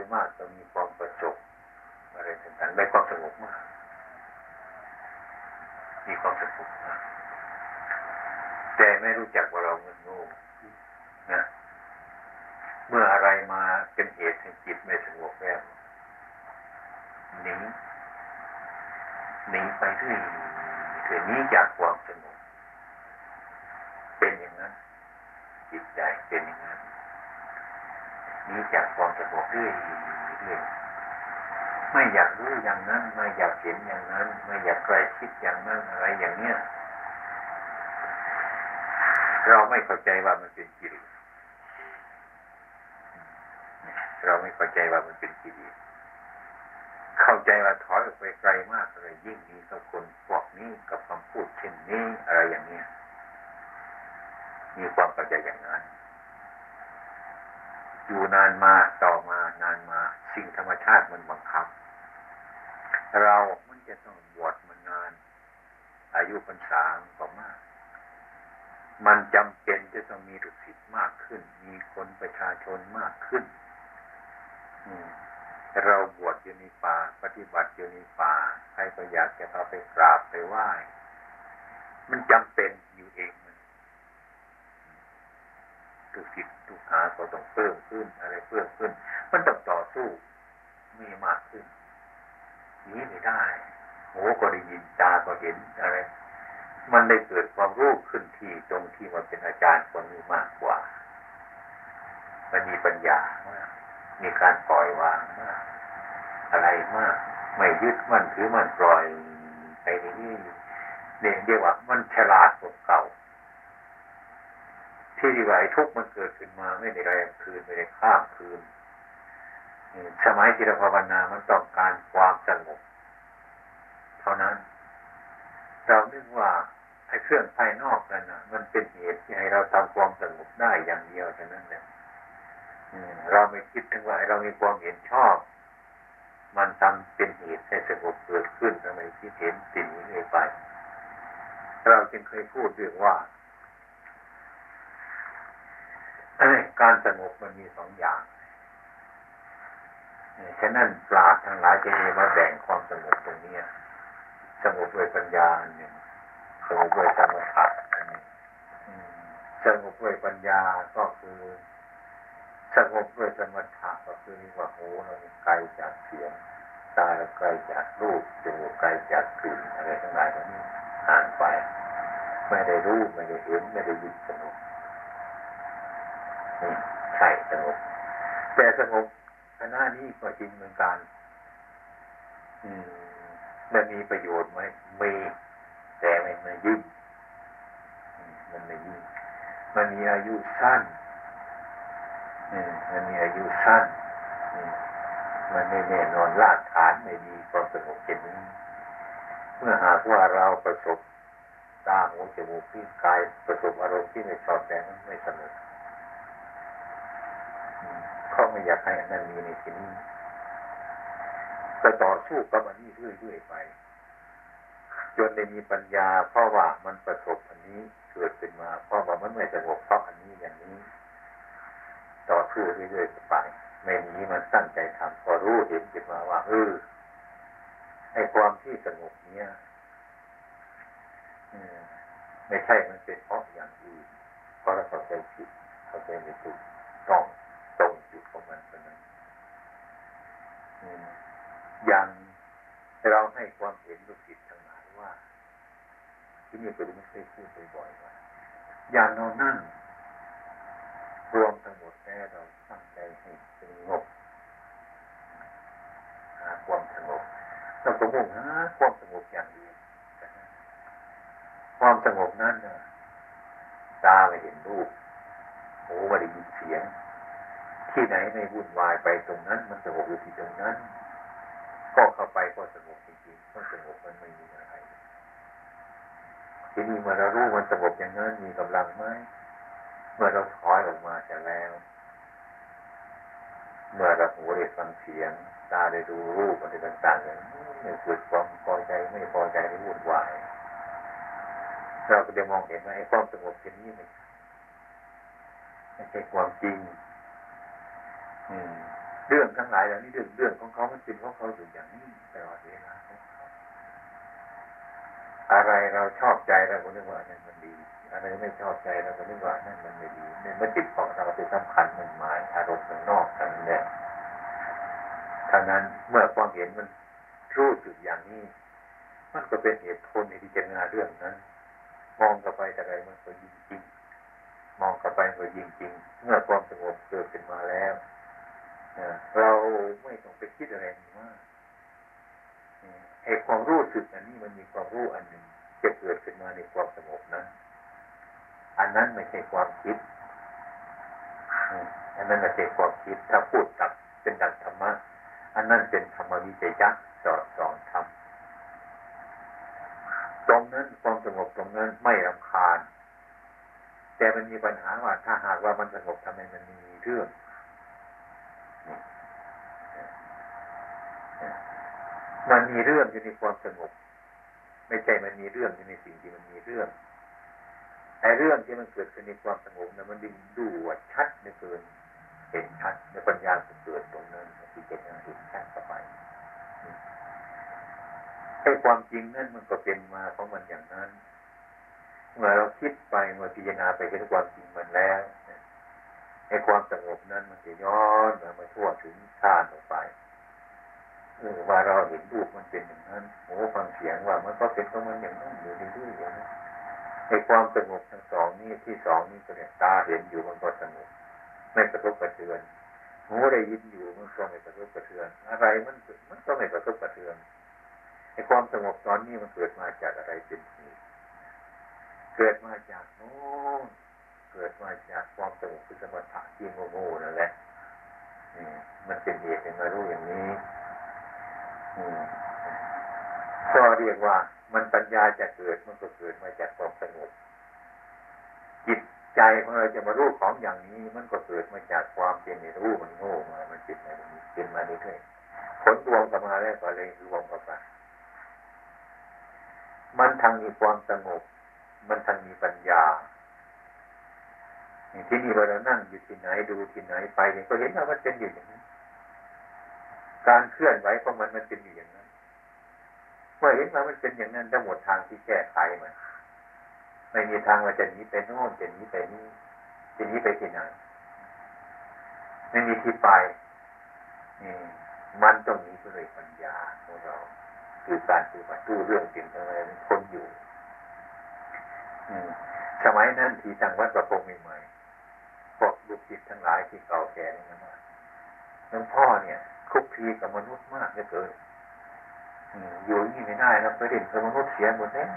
ยมากจะมีความประสบอะไรต่างๆได้ความสงบมาก มีความสงบมากแต่ไม่รู้จักว่าเราเงินโง่นะเมื่ออะไรมาเป็นเหตุให้จิตไม่สงบแล้วหนีหนีไปเรื่อยคือยนี้จากความสงบเป็นอย่างนั้น จิตใจเป็นอย่างนั้น นี้จากความสงบเรื่อยเรื่อยไม่อยากรู้อย่างนั้น ไม่อยากเห็นอย่างนั้น ไม่อยากใกล้ชิดอย่างนั้นอะไรอย่างเนี้ยเราไม่เข้าใจว่ามันเป็นกิเลสเราไม่เข้าใจว่ามันเป็นกิเลสเข้าใจว่าถอยออกไปไกลมากเลยยิ่งมีกับคนพวกนี้กับคำพูดเช่นนี้อะไรอย่างเนี้ยมีความเข้าใจอย่างนั้น อยู่นานมาต่อมานานมา สิ่งธรรมชาติมันบังคับ เรามันจะต้องบวชมันนาน อายุพรรษาก็มาก มันจำเป็นจะต้องมีลูกศิษย์มากขึ้น มีคนประชาชนมากขึ้น อืมเราบวชอยู่ในป่า ปฏิบัติอยู่ในป่า ใครก็อยากจะเข้าไปกราบไปไหว้ มันจำเป็นอยู่เอง ลูกศิษย์ลูกหาก็ต้องเพิ่มขึ้นอะไรเพิ่มขึ้น มันต้องต่อสู้มีมากขึ้นนี้ไม่ได้หูก็ได้ยินตาก็เห็นอะไร มันได้เกิดความรู้ขึ้นที่ตรงที่มันเป็นอาจารย์คนนี้มากกว่า มันมีปัญญามากมีการปล่อยวางมาก อะไรมาก ไม่ยึดมั่นถือมันปล่อยไปนี่เนี่ยเรียกว่ามันฉลาดกว่าเก่า ที่ดีว่าไอ้ทุกมันเกิดขึ้นมาไม่ได้แรงคืนไม่ได้ข้ามคืนสมัยจิตภาวนามันต้องการความสงบเท่านั้น เราคิดว่าไอ้เครื่องภายนอกนั่นนะมันเป็นเหตุที่ให้เราทำความสงบได้อย่างเดียวเท่านั้นเนี่ยเราไม่คิดถึงว่าเรามีความเห็นชอบ มันทำเป็นเหตุให้สงบเกิดขึ้นทำไมคิดเห็นสิ่งนี้ไป เราจึงเคยพูดเรื่องว่า การสงบมันมีสองอย่างฉะนั้นปราดทั้งหลายจะมีมาแบ่งความสงบตรงนี้สงบด้วยปัญญาอันหนึ่งสงบด้วยสมถะอันหนึ่งสงบด้วยปัญญาก็คือสงบด้วยสมถะก็คือนี่ว่าหูเราไกลจากเสียงตาเราไกลจากรูปจมูกไกลจากกลิ่นอะไรทั้งหลายตรงนี้ห่างไป ไม่ได้รู้ไม่ได้เห็นไม่ได้ยินสงบ ใช่สงบแต่สงบคณะนี้ก็จริงเหมือนกัน อืมมันมีประโยชน์ไหมมีแต่ไม่ไม่ยิ่งมันไม่ยิ่งมันมีอายุสั้นมันมีอายุสั้น มันไม่แน่นอนรากฐานไม่ดีความสงบเช่นนี้ เมื่อหากว่าเราประสบตาหูจมูกที่กายประสบอารมณ์ที่ไม่ชอบแต่ไม่สงบเขา ไม่อยากให้อันนั้นมีในที่นี้ก็ต่อสู้กับอันนี้เรื่อยๆไป จนได้มีปัญญา เพราะว่ามันประสบอันนี้เกิดขึ้นมา เพราะว่ามันไม่สงบเพราะอันนี้อย่างนี้ ต่อสู้เรื่อยๆไปไม่หนีมันตั้งใจทำพอรู้เห็นขึ้นมาว่าเออไอ้ความที่สงบเนี้ยไม่ใช่มันเป็นเพราะอย่างอื่นเพราะเราเข้าใจผิดเข้าใจไม่ถูกต้อง ของมันเท่านั้นอย่างเราให้ความเห็นลูกศิษย์ทั้งหลายว่า ที่นี่เป็นไม่เคยพูดบ่อยๆว่าอย่างเรานั่ง รวมทั้งหมดแค่เราตั้งใจให้สงบหาความสงบเราสมุ่งหาความสงบอย่างเดียวความสงบนั้นตาไม่เห็นรูปหูไม่ได้ยินเสียง ที่ไหนไม่วุ่นวายไปตรงนั้น มันสงบอยู่ที่ตรงนั้น ก็เข้าไปก็สงบจริงๆมันสงบมันไม่มีอะไรที่นี่มาเรารู้มันสงบอย่างนั้นมีกำลังไหมเมื่อเราถอยออกมาจะแล้ว เมื่อเราหูได้ฟังเสียง ตาได้ดูรูปอะไรต่างๆอย่างนี้เกิดความพอใจไม่พอใจไม่วุ่นวายเราก็จะมองเห็นว่าไอ้ความสงบเช่นนี้ไม่ไม่ใช่ความจริง เรื่องทั้งหลายเหล่านี้เรื่องเรื่องของเขามันเป็นของเขาอยู่อย่างนี้ตลอดเวลาอะไรเราชอบใจเราก็นึกว่านั่นมันดี อะไรไม่ชอบใจเราก็นึกว่านั่นมันไม่ดีเนี่ยมันจิตของเราไปสำคัญมันหมายอารมณ์ข้างนอกกันเนี่ยท่านั้นเมื่อความเห็นมันรู้สึกอย่างนี้ มันก็เป็นเหตุผลในที่จะงานเรื่องนั้น มองกลับไปแต่ไรมันก็ยิ่งจริง มองกลับไปก็ยิ่งจริง เมื่อความสงบเกิดขึ้นมาแล้ว เราไม่ต้องไปคิดอะไรมากไอ้ความรู้สึกอันนี้มันมีความรู้อันหนึ่งจะเกิดขึ้นมาในความสงบนั้น อันนั้นไม่ใช่ความคิด อันนั้นไม่ใช่ความคิด ถ้าพูดตักเป็นดักธรรมะ อันนั้นเป็นธรรมวิจยักสอดสอนธรรมตรงนั้นความสงบตรงนั้นไม่รำคาญ แต่มันมีปัญหาว่าถ้าหากว่ามันสงบทำไมมันมีเรื่อง มันมีเรื่องอยู่ในความสงบ ไม่ใช่มันมีเรื่องอยู่ในสิ่งที่มันมีเรื่องไอ้เรื่องที่มันเกิดขึ้นในความสงบนั้นมันดึงดูดชัดในเกิน เห็นชัดในปัญญาเกิดตรงนั้นที่เจ็ดนั้นเห็นชัดเข้าไปไอ้ความจริงนั่นมันก็เป็นมาของมันอย่างนั้น เมื่อเราคิดไปเมื่อพิจารณาไปเห็นความจริงมันแล้ว ไอ้ความสงบนั้นมันจะย้อนมาทั่วถึงชาติออกไปเออว่าเราเห็นรูปมันเป็นอย่างนั้นโอ้ฟังเสียงว่ามันก็เป็นของมันอย่างนั้นอยู่เรื่อยๆอย่างนั้นในความสงบทั้งสองนี้ที่สองนี้ก็เนี่ยตาเห็นอยู่มันก็สงบไม่กระทบกระเทือนหูได้ยินอยู่มันก็ไม่กระทบกระเทือน อะไรมันมันก็ไม่กระทบกระเทือนในความสงบตอนนี้มันเกิดมาจากอะไรเป็นเหตุเกิดมาจากโน้ เกิดมาจากความสงบคือสมถะที่โง่ๆนั่นแหละมันเป็นเหตุเป็นมารู้อย่างนี้ก็เรียกว่า มันปัญญาจะเกิดมันก็เกิดมาจากความสงบจิตใจของเราจะมารู้ของอย่างนี้ มันก็เกิดมาจากความเป็นในรู้มันโง่มา มันจิตมาเป็นมาเรื่อยๆผลรวมกันมาแล้วก็เลยรวมกันไปมันทางมีความสงบ มันทางมีปัญญา ที่นี่เรานั่งอยู่ที่ไหนดูที่ไหนไปเนี่ยก็เห็นว่ามันเป็นอยู่อย่างนี้การเคลื่อนไหวของมันมันเป็นอย่างนั้นเมื่อเห็นว่ามันเป็นอย่างนั้นทั้งหมดทางที่แก้ไขมันไม่มีทางว่าจะหนีไปโน่นจะหนีไปนี่จะหนีไปที่ไหนไม่มีที่ไปนี่มันต้องมีด้วยปัญญาของเราคือการปฏิบัติดูเรื่องจริงอะไรคนอยู่อืมสมัยนั้นที่ทางวัดประพงใหม่ๆ ลูกศิษย์ทั้งหลายที่เก่าแก่นี่นะหลวงพ่อเนี่ยคุกคีกับมนุษย์มากเหลือเกินอยู่นี่ไม่ได้นะไปเด่นกับมนุษย์เสียหมดแล้ว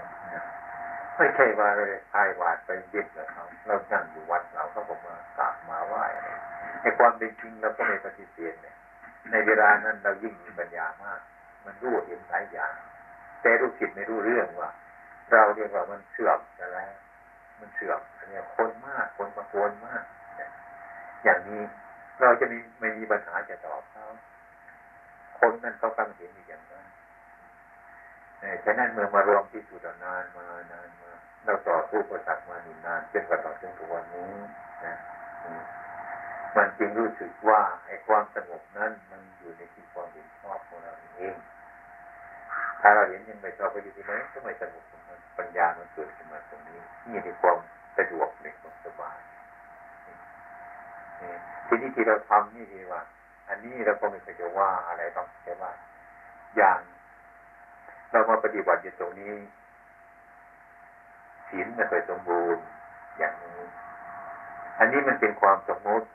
ไม่ใช่ว่าเลยพายวาดไปเด็ดกับเขาเรานั่งอยู่วัดเราเขาบอกมากราบมาไหว้ในความเป็นจริงเราก็ไม่ปฏิเสธเนี่ยในเวลานั้นเรายิ่งมีปัญญามาก มันรู้เห็นหลายอย่าง แต่ลูกศิษย์ไม่รู้เรื่องว่า เราเรียกว่ามันเสื่อมแล้ว มันเสื่อมอันนี้คนมากคนประโคนมาก อย่างนี้เราจะมีไม่มีปัญหาจะตอบเขาคนนั้นเขากำเห็นอย่างนั้นฉะนั้นเมื่อมารวมที่สุดนานมานานมาเราต่อสู้ประสักมาหนนานจนกระทั่งถึงวันนี้นะมันจึงรู้สึกว่าไอ้ความสงบนั้นมันอยู่ในที่ความเห็นชอบของเราเอง ถ้าเราเห็นยังไม่ชอบไปอยู่ที่ไหนก็ไม่สงบปัญญามันเกิดขึ้นมาตรงนี้นี่ในความสะดวกในความสบาย ทีนี้ที่เราทำนี่คือว่า อันนี้เราก็ไม่เคยจะว่าอะไรต้องแค่ว่า อย่าง เรามาปฏิบัติอยู่ตรงนี้ศีลไม่เคยสมบูรณ์อย่างนี้ อันนี้มันเป็นความสมมติ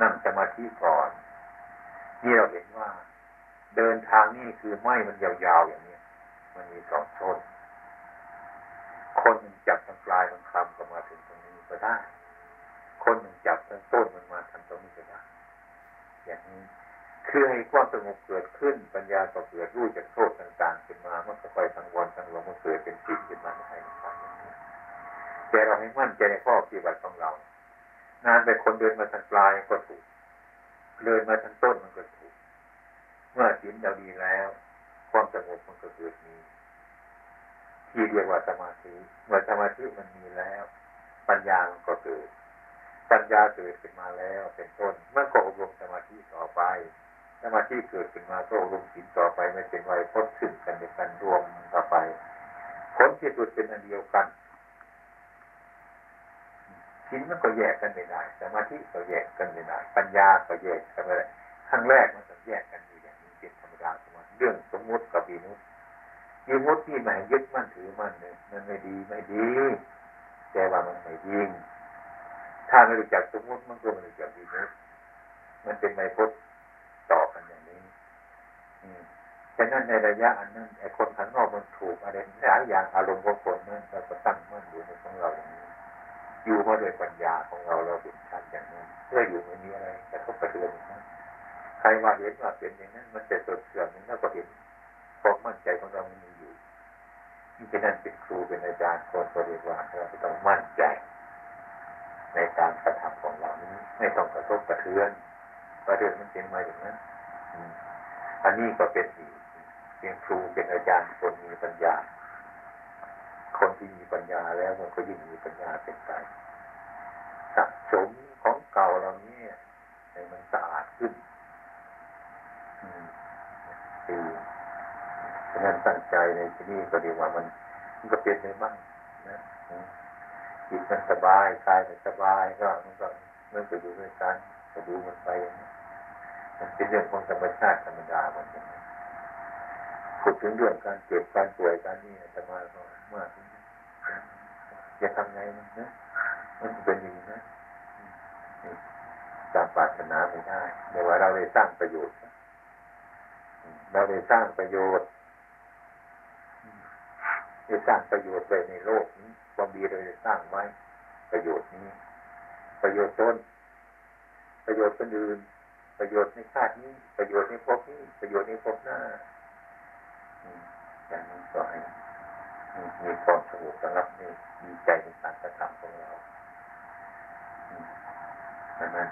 นั่งสมาธิก่อน นี่เราเห็นว่า เดินทางนี่คือไม้มันยาวๆอย่างนี้มันมีสองต้นคนจับทางปลายบางคำก็มาถึงตรงนี้ก็ได้ คน หนึ่งจับทางต้นมันมาทำตรงนี้ก็ได้อย่างนี้คือให้ความสงบเกิดขึ้นปัญญาก็เกิดรู้จากโทษต่างๆขึ้นมามันก็ไปทั้งวันทั้งวันมันเกิดเป็นจิตขึ้นมาให้ใช่แต่เราให้มั่นใจในข้อปฏิบัติของเรา นานไปคนเดินมาทางปลายก็ถูกเดินมาทางต้นมันก็ถูก เมื่อจิตเราดีแล้ว ความสงบมันก็เกิดมีที่เรียกว่าสมาธิเมื่อสมาธิมันมีแล้ว ปัญญามันก็เกิด ปัญญาเกิดขึ้นมาแล้วเป็นต้นมันก็อบรมสมาธิต่อไป สมาธิเกิดขึ้นมาก็ลงสินต่อไปไม่เป็นไวพ้นขึ้นกันในการรวมต่อไปผลที่สุดเป็นอันเดียวกันสินมันก็แยกกันไม่ได้ สมาธิก็แยกกันไม่ได้ ปัญญาก็แยกกันไม่ได้ครั้งแรกมันจะแยกกันอยู่อย่างนี้เป็นธรรมดาสมมติเรื่องสมมติกับวิมุตวิมุตที่หมายยึดมั่นถือมั่นเนี่ยมันไม่ดีไม่ดี แต่ว่ามันไม่ยิง ถ้าไม่รู้จักสมมุติมันก็ไม่รู้จักวิมุตมันเป็นไมพุทต่อกันอย่างนี้ฉะนั้นในระยะอันนั้นไอ้คนข้างนอกมันถูกอะไรหลายอย่างอารมณ์ของคนนั้นเราก็ตั้งมั่นอยู่ในของเราอย่างนี้อยู่มาโดยปัญญาของเราเราเห็นชัดอย่างนั้นเพื่ออยู่ไม่มีอะไรแต่ก็กระเทือนอย่างนั้นใครมาเห็นว่าเป็นอย่างนั้น มันจะสดเสื่อมนั้นก็เห็นความมั่นใจของเรามันมีอยู่ที่ฉะนั้นเป็นครูเป็นอาจารย์คนก็เรียกว่าเราต้องมั่นใจ ในการกระทำของเรานี้ไม่ต้องกระทบกระเทือนประเด็นมันเป็นมาอย่างนั้นอันนี้ก็เป็นอีกเป็นครูเป็นอาจารย์คนมีปัญญา คนที่มีปัญญาแล้วมันก็ยิ่งมีปัญญาเป็นไปสะสมของเก่าเรานี้ให้มันสะอาดขึ้นดีฉะนั้นตั้งใจในที่นี้ก็ดีว่ามันมันก็เป็นในบ้างนะ จิตมันสบายกายมันสบายก็มันก็มันก็อยู่ด้วยกันก็ดูมันไปอย่างนี้มันเป็นเรื่องของธรรมชาติธรรมดามันอย่างนี้พูดถึงเรื่องการเจ็บการป่วยการนี่จะมาก็มากจะทำไงมันนะมันเป็นอย่างนี้นะตามปรารถนาไม่ได้แต่ว่าเราได้สร้างประโยชน์เราได้สร้างประโยชน์ได้สร้างประโยชน์ไว้ในโลกนี้ ความดีเราสร้างไว้ประโยชน์นี้ ประโยชน์ตนประโยชน์คนอื่น ประโยชน์ในชาตินี้ ประโยชน์ในภพนี้ ประโยชน์ในภพหน้าอย่างนี้ก็ให้มีความสงบสงับนี่ดีใจในการกระทำของเราดังนั้น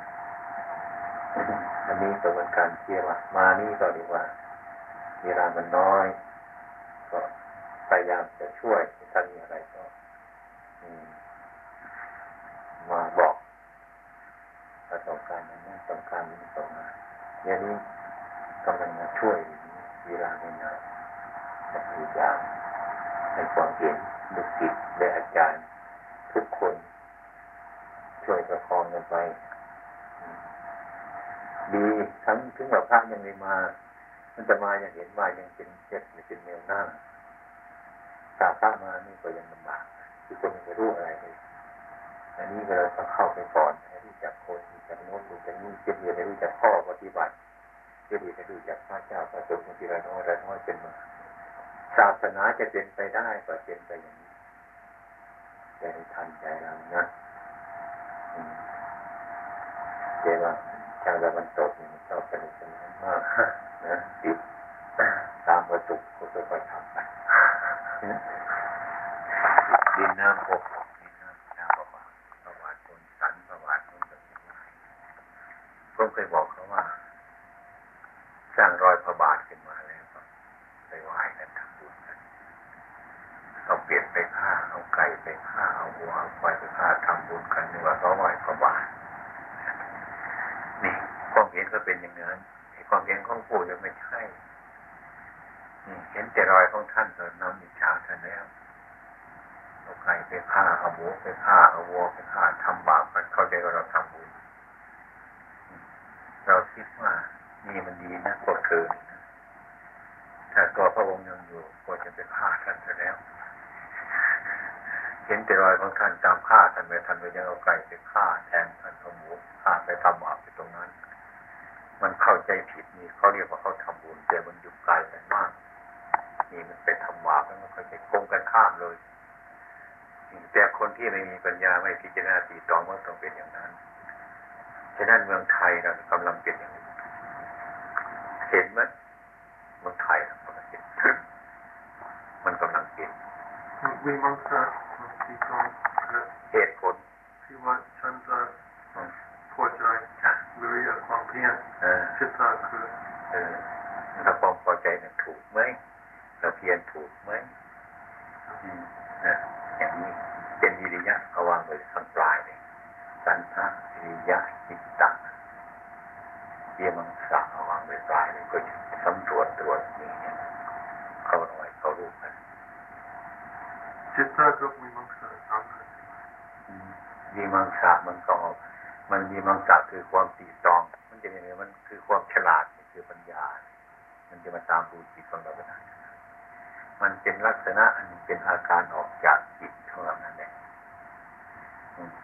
อันนี้ก็เป็นการเชื่อว่ามานี่ก็ดีกว่า เวลามันน้อย ก็พยายามจะช่วยถ้ามีอะไรก็ มาบอกถ้าต้องการนั้นต้องการนี้ต้องมาอย่างนี้กำลังมาช่วยเวลาไม่นานพยายามในความเห็นลูกศิษย์และอาจารย์ ทุกคน ช่วยประคองกันไป ดีทั้งถึงว่าพระยังไม่มามันจะมายังเห็นว่ายังเป็นเจ็ดเป็นแนวหน้าตาพระมานี่ก็ยังลำบาก ทุกคนไม่รู้อะไรเลยอันนี้เราต้องเข้าไปก่อนให้รู้จักคนรู้จักโน้นรู้จักนี่เจ็บเรียนให้รู้จักข้อปฏิบัติเจ็บเรียนให้รู้จักพระเจ้าพระสงฆ์ทีละน้อยละน้อยเป็นมาศาสนาจะเป็นไปได้ก็เป็นไปอย่างนี้ใจทันใจเรานะเดี๋ยว่าชาวตะวันตกมันชอบสนุกสนานมากนะติดตามประสุก็ค่อยๆทำไป ดินน้ำพกดินน้ำน้ำประวัติประวัติคนสันประวัติคนแบบนี้ผมเคยบอกเขาว่า สร้างรอยพระบาทขึ้นมาแล้วก็ไปไหว้กันทำบุญกันเอาเปลี่ยนไปผ้าเอาไก่ไปผ้าเอาวัวเอาควายไปผ้าทำบุญกันนี่ว่าเขาไหว้พระบาทนี่ความเห็นก็เป็นอย่างนั้นไอ้ความเห็นของปู่ยังไม่ใช่เห็นแต่รอยของท่านตอนน้ำอิจฉาท่านแล้ว เอาไก่ไปฆ่าเอาหมูไปฆ่าเอาวัวไปฆ่าทำบาปมันเข้าใจว่าเราทำบุญเราคิดว่านี่มันดีนะกดเกินถ้าตัวพระองค์ยังอยู่ก็จะไปฆ่าท่านซะแล้ว เห็นแต่รอยของท่านตามฆ่าท่านไปท่านไปยังเอาไก่ไปฆ่าแทนท่านเอาหมูฆ่าไปทำบาปไปตรงนั้น มันเข้าใจผิดนี่เขาเรียกว่าเขาทำบุญแต่มันอยู่ไกลกันมากนี่มันเป็นธรรมะมันเข้าใจโกงกันข้ามเลย แต่คนที่ไม่มีปัญญาไม่พิจารณาตีตองก็ต้องเป็นอย่างนั้น ฉะนั้นเมืองไทยเรากำลังเป็นอย่างนี้เห็นไหมเมืองไทยกำลังเป็นมันกำลังเป็นมีมังสะที่ตองเหตุผลที่ว่าฉันจะพอใจหรืออยากความเพียรชิตาคือเออถ้าความพอใจนั้นถูกไหมเราเพียรถูกไหม นะอย่างนี้เป็นวิริยะเอาวางไว้ข้างปลายเลยสันทะวิริยะจิตตะวบี้ยมังสะเอาวางไว้ปลายก็สำรวจตรวจนี่เขาหน่อยเขารู้กันจิตตากับมีมังสะสามกันมีมังสะมันก็มันมีมังสะคือความตีตอง มันจะยังไงมันคือความฉลาดคือปัญญา มันจะมาตามดูจิตของเราไปได้ มันเป็นลักษณะอันเป็นอาการออกจากจิตของเรานั่นเอง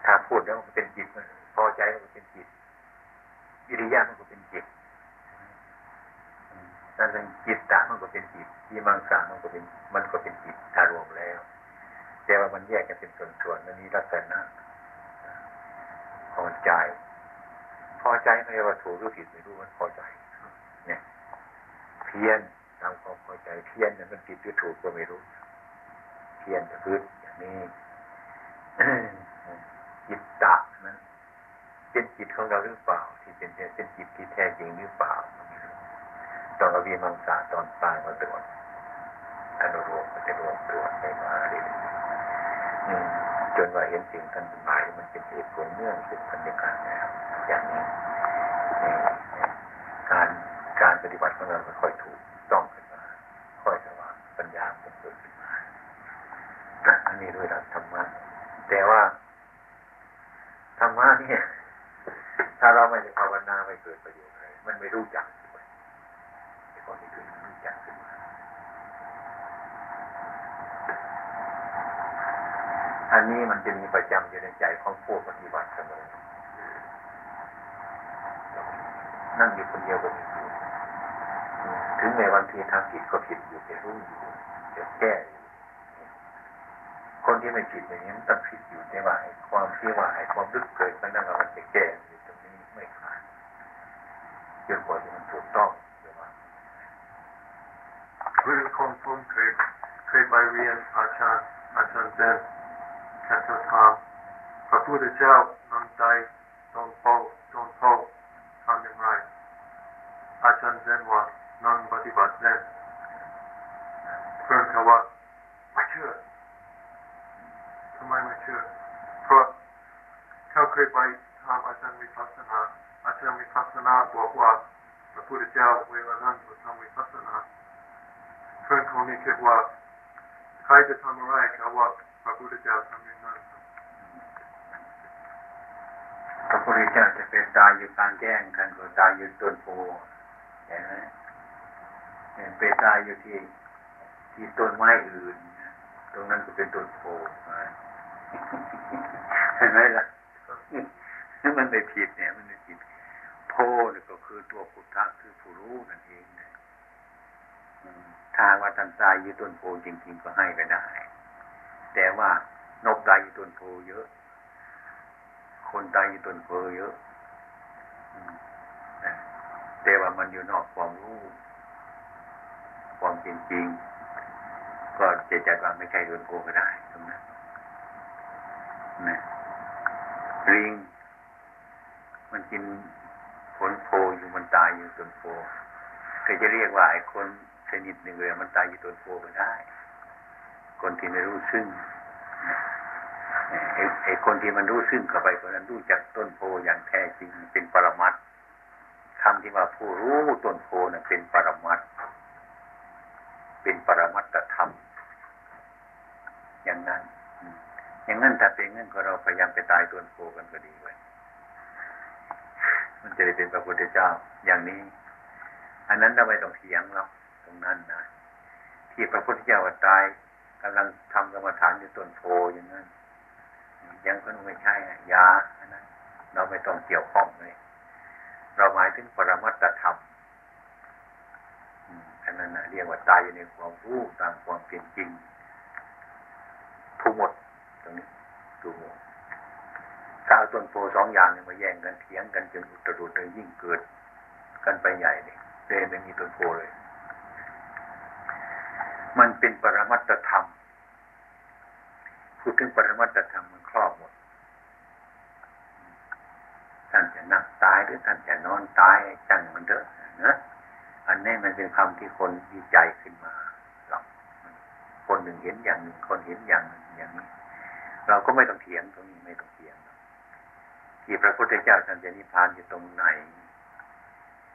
ถ้าพูดแล้วมันเป็นจิตพอใจมันเป็นจิตวิริยะมันก็เป็นจิตนั่นเป็นจิตตะมันก็เป็นจิตวิมังสามันก็เป็น มันก็เป็นจิตถ้ารวมแล้ว แต่ว่ามันแยกกันเป็นส่วนๆมันมีลักษณะพอใจ พอใจไม่ว่าถูกหรือผิดไม่รู้มันพอใจ เนี่ย เพียน ตามความพอใจเพี้ยนมันผิดหรือถูกก็ไม่รู้ เพี้ยนจะพื้นอย่างนี้จิตตะนั้นเป็นจิตของเราหรือเปล่า ที่เป็นเป็นจิตที่แท้จริงหรือเปล่าตอนเราวีมังสาตอนตายมาตรวจอนุโลมมันจะรวมตรวจไปมาเรื่อยจนว่าเห็นสิ่งทันหมายมันเป็นเหตุผลเนื่องเป็นพันธการแล้วอย่างนี้การการปฏิบัติของเราค่อยถูกต้องขึ้นมา ค่อยสว่างปัญญาเกิดขึ้นมาอั นี้ด้วยหลักธรรมะแต่ว่าธรรมะเนี่ย ถ้าเราไม่ได้ภาวนาไม่เกิดประโยชน์เลยมันไม่รู้จักด้วยไอ้คนที่คือรู้จักขึ้นมาอันนี้มันจะมีประจำอยู่ในใจของผู้ปฏิบัติเสมอนั่งอยู่คนเดียวก็มีอยู่ถึงในวันที่ทำผิดก็ผิดอยู่แต่รู้อยู่แต่แก้ ที่ไม่ผิดอย่างนี้มันต้องผิดอยู่แต่ว่าความที่ว่าไอ้ความลึกเกิดมันนั่นมันจะแก้อยู่ตรงนี้ไม่ขาดจนกว่าที่มันถูกต้องเดี๋ยวว่าคือคนผมเคยเคยไปเรียนอาจารย์อาจารย์เซนแคทธรรมพระพุทธเจ้านั่งใจตอนโตตอนโตทำอย่างไรอาจารย์เซนว่านั่งปฏิบัติเซนเพื่อนเขาว่าไม่เชื่อทำไมไม่เชื่อเพราะเขาเคยไปถามอาจารย์ วิปัสสนาอาจารย์วิปัสสนาบอกว่าพระพุทธเจ้าเวลานั้นทำวิปัสสนาเพื่อนคนนี้คิดว่าใครจะทำอะไรเขาว่าพระพุทธเจ้าทำอย่างนั้นพระพุทธเจ้าจะเป็นตายอยู่กลางแจ้งกันก็ตายอยู่ต้นโพเห็นไหมเป็นตายอยู่ที่ที่ต้นไม้อื่น ตรงนั้นก็เป็นต้นโพเห็นไหมล่ะ นี่มันไม่ผิดเนี่ย มันไม่ผิดโพนี่ก็คือตัวพุทธะคือผู้รู้นั่นเองนะถ้าว่าท่านตายอยู่ต้นโพจริง ๆ ก็ให้ไปได้ แต่ว่านกตายอยู่ต้นโพเยอะ คนตายอยู่ต้นโพเยอะแต่ว่ามันอยู่นอกความรู้ความจริงจริงก็จะจัดว่าไม่ใช่ต้นโพก็ได้ตรงนั้นนะลิง มันกินผลโพอยู่มันตายอยู่ต้นโพก็จะเรียกว่าไอ้คนชนิดหนึ่งเลยมันตายอยู่ต้นโพก็ได้ คนที่ไม่รู้ซึ่งไอ้คนที่มันรู้ซึ่งเข้าไปคนนั้นรู้จักต้นโพอย่างแท้จริงเป็นปรมัตคำที่ว่าผู้รู้ต้นโพนั้นเป็นปรมัตเป็นปรมัตธรรม อย่างนั้น อย่างนั้นถ้าเป็นงั้นก็เราพยายามไปตายต้นโพกันก็ดีไว้ มันจะได้เป็นพระพุทธเจ้าอย่างนี้ อันนั้นเราไม่ต้องเถียงหรอกตรงนั้นนะที่พระพุทธเจ้าตายกำลังทำกรรมฐานอยู่ต้นโพอย่างนั้นยังก็ไม่ใช่ยาอันนั้นเราไม่ต้องเกี่ยวข้องเลยเราหมายถึงปรมัตธรรมอันนั้นนะเรียกว่าตายอยู่ในความรู้ตามความเป็นจริง ทุกหมดตรงนี้ทุกหมด ถ้าต้นโพสองอย่างเนี่ยมาแย่งกันเถียงกันจนอุตรุดเลยยิ่งเกิด กันไปใหญ่เลยเลยไม่มีต้นโพเลย มันเป็นปรมัตธรรมพูดถึงปรมัตธรรมมันครอบหมดท่านจะนั่งตายหรือท่านจะนอนตายจังมันเถอะนะอันนี้มันเป็นคำที่คนดีใจขึ้นมาหรอกคนหนึ่งเห็นอย่างหนึ่งคนเห็นอย่างหนึ่งอย่างนี้ เราก็ไม่ต้องเถียงตรงนี้ไม่ต้อง ที่พระพุทธเจ้าท่านจะนิพพานอยู่ตรงไหน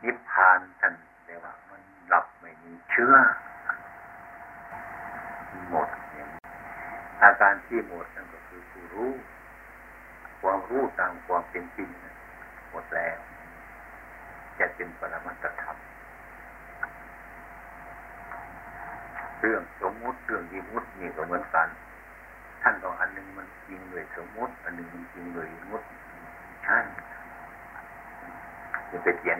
นิพพานท่านเรียกว่า มันหลับไม่มีเชื้อหมดอาการที่หมดนั่นก็คือผู้รู้ ความรู้ตามความเป็นจริงหมดแล้ว จะเป็นปรมัตธรรมเรื่องสมมุติเรื่องดีมุตินี่ก็เหมือนกัน ท่านบอกอันหนึ่งมันจริงเลยสมมุติ อันหนึ่งมันจริงเลยมุติ ใช่จะไปเถียน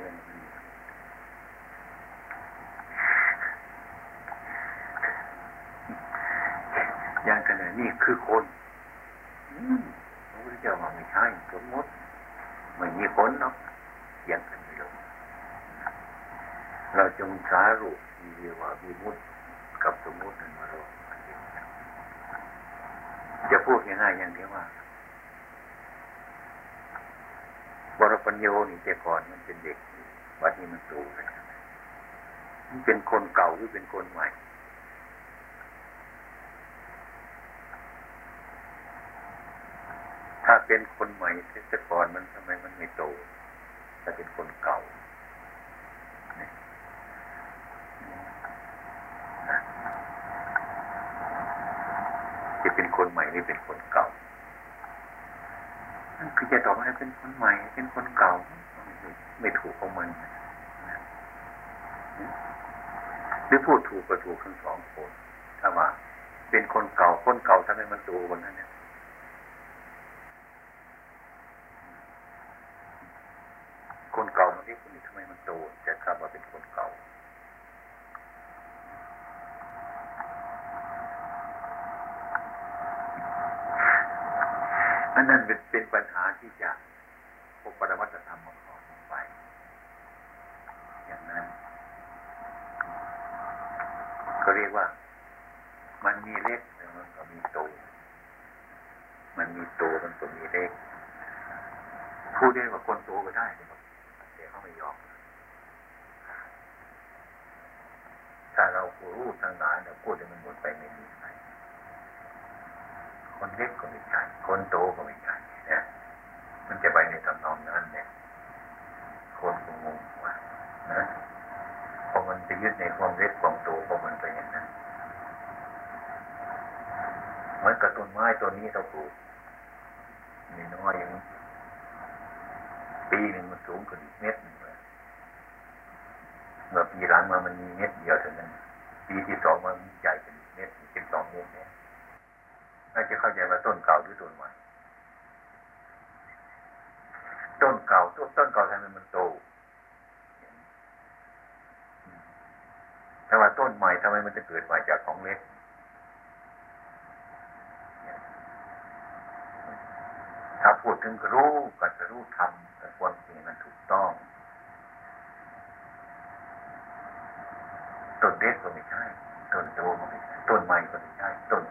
อย่างขนาดนี้คือคนพระพุทธเจ้าว่าไม่ใช่สมมติไม่มีคนเนาะเถียงกันไม่ลงเราจงสารุที่เรียกว่าวิมุตติกับสมมตินั้นมาลงจะพูดง่ายๆอย่างเดียวว่า บรปัญโยนี่แต่ก่อนมันเป็นเด็กวันนี้มันโตแล้วมันเป็นคนเก่าหรือเป็นคนใหม่ถ้าเป็นคนใหม่แต่ก่อนมันทำไมมันไม่โตถ้าเป็นคนเก่าจะเป็นคนใหม่หรือเป็นคนเก่า คือจะตอบว่าเป็นคนใหม่ เป็นคนเก่า ไม่ถูกของมันหรือพูดถูกก็ถูกทั้งสองคนถ้าว่าเป็นคนเก่าคนเก่าทำไมมันโตคนนั้นเนี่ยคนเก่ามันที่คนนี้ทำไมมันโตจะคำว่าเป็นคนเก่า อันนั้นเป็นปัญหาที่จะพบปรมัตธรรมมาขอลงไป อย่างนั้น ก็เรียกว่า มันมีเล็กแล้วมันก็มีโต มันมีโตมันก็มีเล็กพูดได้ว่าคนโตก็ได้แต่เขาไม่ยอมถ้าเรารู้ทางหลายเราพูดให้มันหมดไปไม่มี คนเล็กก็ไม่ใช่ คนโตก็ไม่ใช่เนี่ยมันจะไปในทำนองนั้นเนี่ยคนก็งงว่านะพอมันไปยึดในความเล็กความโตพอมันไปอย่างนั้นเหมือนกับต้นไม้ต้นนี้เราปลูกมีน้อยอย่างนี้ปีหนึ่งมันสูงขึ้นอีกเม็ดหนึ่งเลยเมื่อปีหลังมามันมีเม็ดเดียวเท่านั้น ปีที่สองมันใหญ่เป็นเม็ดเป็นสองเม็ดเนี่ย น่าจะเข้าใจว่าต้นเก่าหรือต้นใหม่ต้นเก่าต้นต้นเก่าทำไมมันโตแต่ว่าต้นใหม่ทำไมมันจะเกิดมาจากของเล็กถ้าพูดถึงรู้ก็จะรู้ทำแต่ความจริงมันถูกต้อง ต้นเล็กก็ไม่ใช่ ต้นโตก็ไม่ใช่ ต้นใหม่ก็ไม่ใช่ ต้นไม่ใช่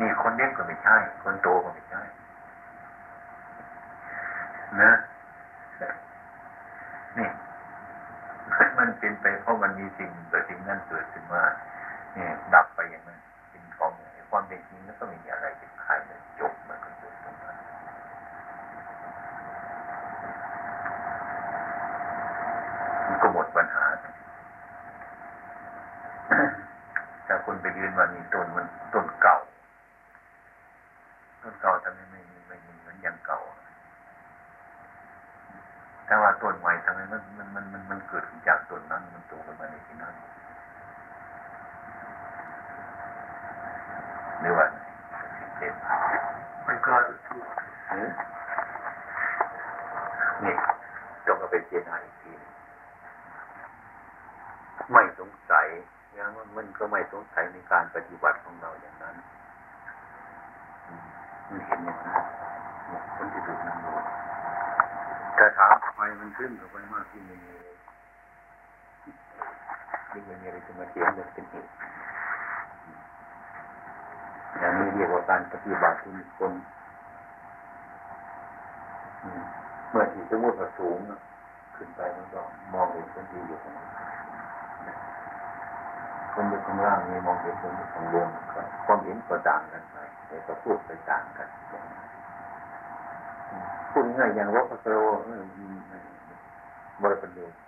นี่คนเล็กก็ไม่ใช่ คนโตก็ไม่ใช่ นะนี่มันเป็นไปเพราะมันมีสิ่งแต่สิ่งนั้นเกิดขึ้นมาเนี่ยดับไปอย่างนั้นเป็นของความเป็นจริงแล้วก็ไม่มีอะไรเป็นใครเลยจบมันก็จบตรงนั้นมันก็หมดปัญหาถ้าคุณไปยืนว่ามีต้นมันต้นเก่า ต้นเก่าทำไมไม่มีไม่มีเหมือนอย่างเก่า แต่ว่าต้นใหม่ทำไมมันมันมันมันมันเกิดจากต้นนั้น มันโตขึ้นมาในที่นั้นหรือว่าเจ็บมันกลายเป็นทุกข์นี่ต้องเอาไปเจรนาอีกทีไม่สงสัยนะมันมันก็ไม่สงสัยในการปฏิบัติของเราอย่างนั้นมันเห็นอย่างนั้นคนที่ดูมันดู แต่ถามทำไมมันขึ้นกับไปมากที่ไม่มีเลยที่ไม่มีอะไรจะมาเสียงมันเป็นเหตุอย่างนี้เรียกว่าการปฏิบัติที่มีคนเมื่อที่สมมติว่าสูงขึ้นไปมันก็มองเห็นคนที่อยู่ข้างล่างคนอยู่ข้างล่างนี่มองเห็นคนอยู่ข้างบนความเห็นก็ต่างกันไปแต่ก็พูดไปต่างกัน พูดง่ายอย่างว่าพระโตบริปรโยชน์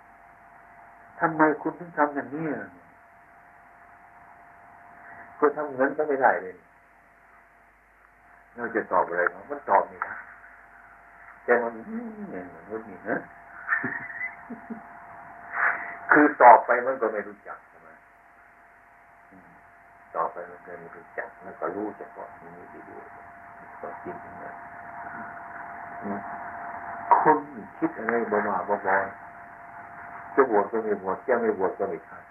ทำไมคุณถึงทำอย่างนี้ก็ทำเงินก็ไม่ได้เลยเราจะตอบอะไรมันตอบไม่ได้แต่มันเนี่ยมันนี่นะคือตอบไปมันก็ไม่รู้จักใช่ไหมต่อไปมันก็ไม่รู้จักแล้วก็รู้จักว่นี้ดีๆก็คิดอย่างนั้น คนคิดอะไรบ้าๆบ้าๆจะบวชก็ไม่บวชจะไม่บวชก็ไม่ทำ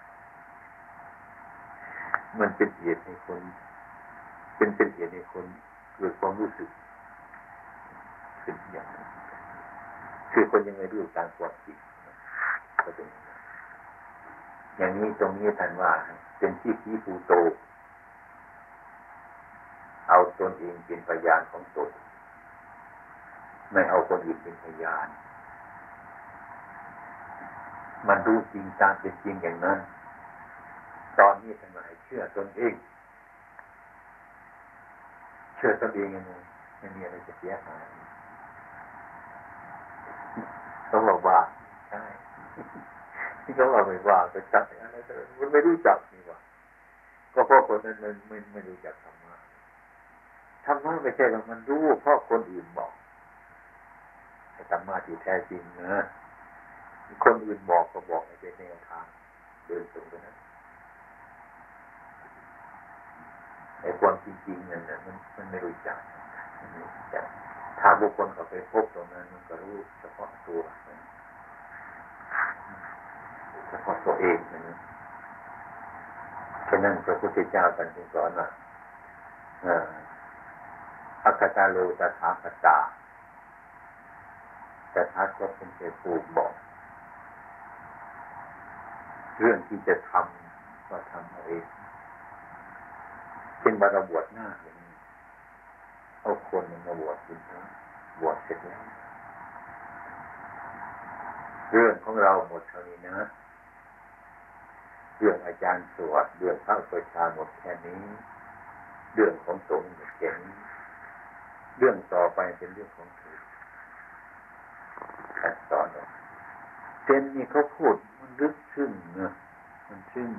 มันเป็นเหตุให้คน เป็นเป็นเหตุให้คนเกิดความรู้สึกเป็นอย่างนั้นคือคนยังไม่รู้การปวดจิตก็เป็นอย่างนี้ตรงนี้ท่านว่า เป็นที่ที่ภูโต เอาตนเองเป็นพยานของตน ไม่เอาคนอื่นเป็นพยาน มันรู้จริงตามเป็นจริงอย่างนั้น ตอนนี้ท่านว่าให้เชื่อตนเอง เชื่อตนเองยังไงไม่มีอะไรจะเสียหายต้องบอกว่าใช่ที่เขาบอกไม่ว่าไปจับอะไรมันไม่รู้จักนี่ว่าก็เพราะคนนั้นมันไม่ไม่รู้จักธรรมะธรรมะไม่ใช่หรอกมันรู้เพราะคนอื่นบอก ธรรมะที่แท้จริงนะคนอื่นบอกก็บอกให้เป็นแนวทางเดินตรงไปนั้นไอ้ความจริงๆนั่นนะมันมันไม่รู้จักมันไม่รู้จักถ้าบุคคลเขาไปพบตรงนั้น มันก็รู้เฉพาะตัวเฉพาะตัวเองนะฉะนั้นพระพุทธเจ้าตรัสสอนว่าอัคตาโลตถาคตา แต่ท้าก็เป็นเจปูบอก เรื่องที่จะทำก็ทำเอาเองเป็นบารบวชหน้าอย่างนี้เอาคนมาบวชจริงบวชเสร็จแล้ว เรื่องของเราหมดเท่านี้นะเรื่องอาจารย์สวดเรื่องพระประชาหมดแค่นี้ เรื่องของสงฆ์หมดแค่นี้เรื่องต่อไปเป็นเรื่องของเธอท่านสอน เจนนี่เขาพูดมันลึกซึ้งเนะมันซึ้ง